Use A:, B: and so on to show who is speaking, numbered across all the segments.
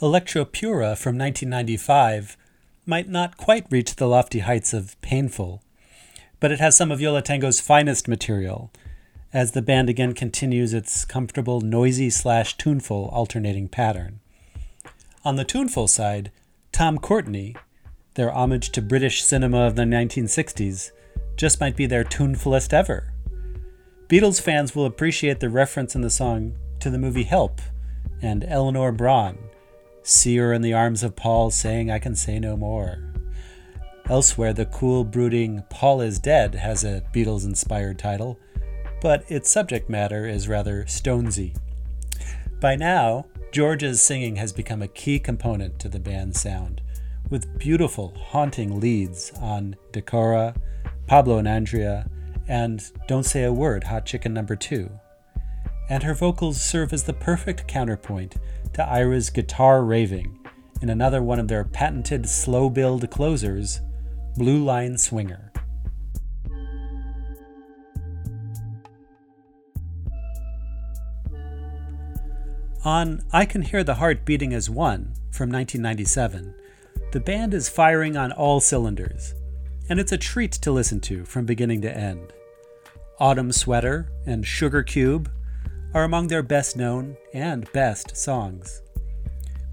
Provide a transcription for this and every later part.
A: Electr-O-Pura from 1995 might not quite reach the lofty heights of Painful, but it has some of Yo La Tengo's finest material, as the band again continues its comfortable noisy slash tuneful alternating pattern. On the tuneful side, Tom Courtenay, their homage to British cinema of the 1960s, just might be their tunefulest ever. Beatles fans will appreciate the reference in the song to the movie Help and Eleanor Bron, see her in the arms of Paul saying, I can say no more. Elsewhere, the cool, brooding Paul is Dead has a Beatles inspired title, but its subject matter is rather stonesy. By now, George's singing has become a key component to the band's sound, with beautiful, haunting leads on Decora, Pablo and Andrea, and Don't Say a Word, Hot Chicken Number 2. And her vocals serve as the perfect counterpoint to Ira's guitar raving in another one of their patented slow build closers, Blue Line Swinger. On I Can Hear the Heart Beating as One from 1997, the band is firing on all cylinders, and it's a treat to listen to from beginning to end. Autumn Sweater and Sugar Cube are among their best known and best songs.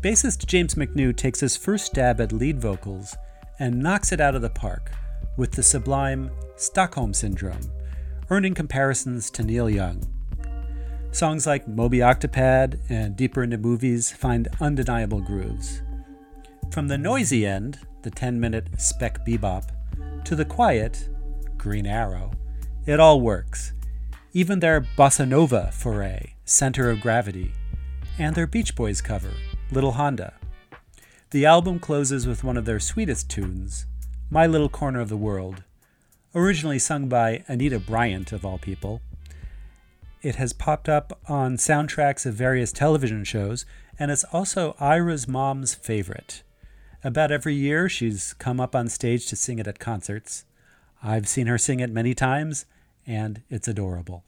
A: Bassist James McNew takes his first stab at lead vocals and knocks it out of the park with the sublime Stockholm Syndrome, earning comparisons to Neil Young. Songs like Moby Octopad and Deeper into Movies find undeniable grooves. From the noisy end, the 10 minute Spec Bebop, to the quiet, Green Arrow, it all works. Even their bossa nova foray, Center of Gravity, and their Beach Boys cover, Little Honda. The album closes with one of their sweetest tunes, My Little Corner of the World, originally sung by Anita Bryant, of all people. It has popped up on soundtracks of various television shows, and it's also Ira's mom's favorite. About every year, she's come up on stage to sing it at concerts. I've seen her sing it many times, and it's adorable.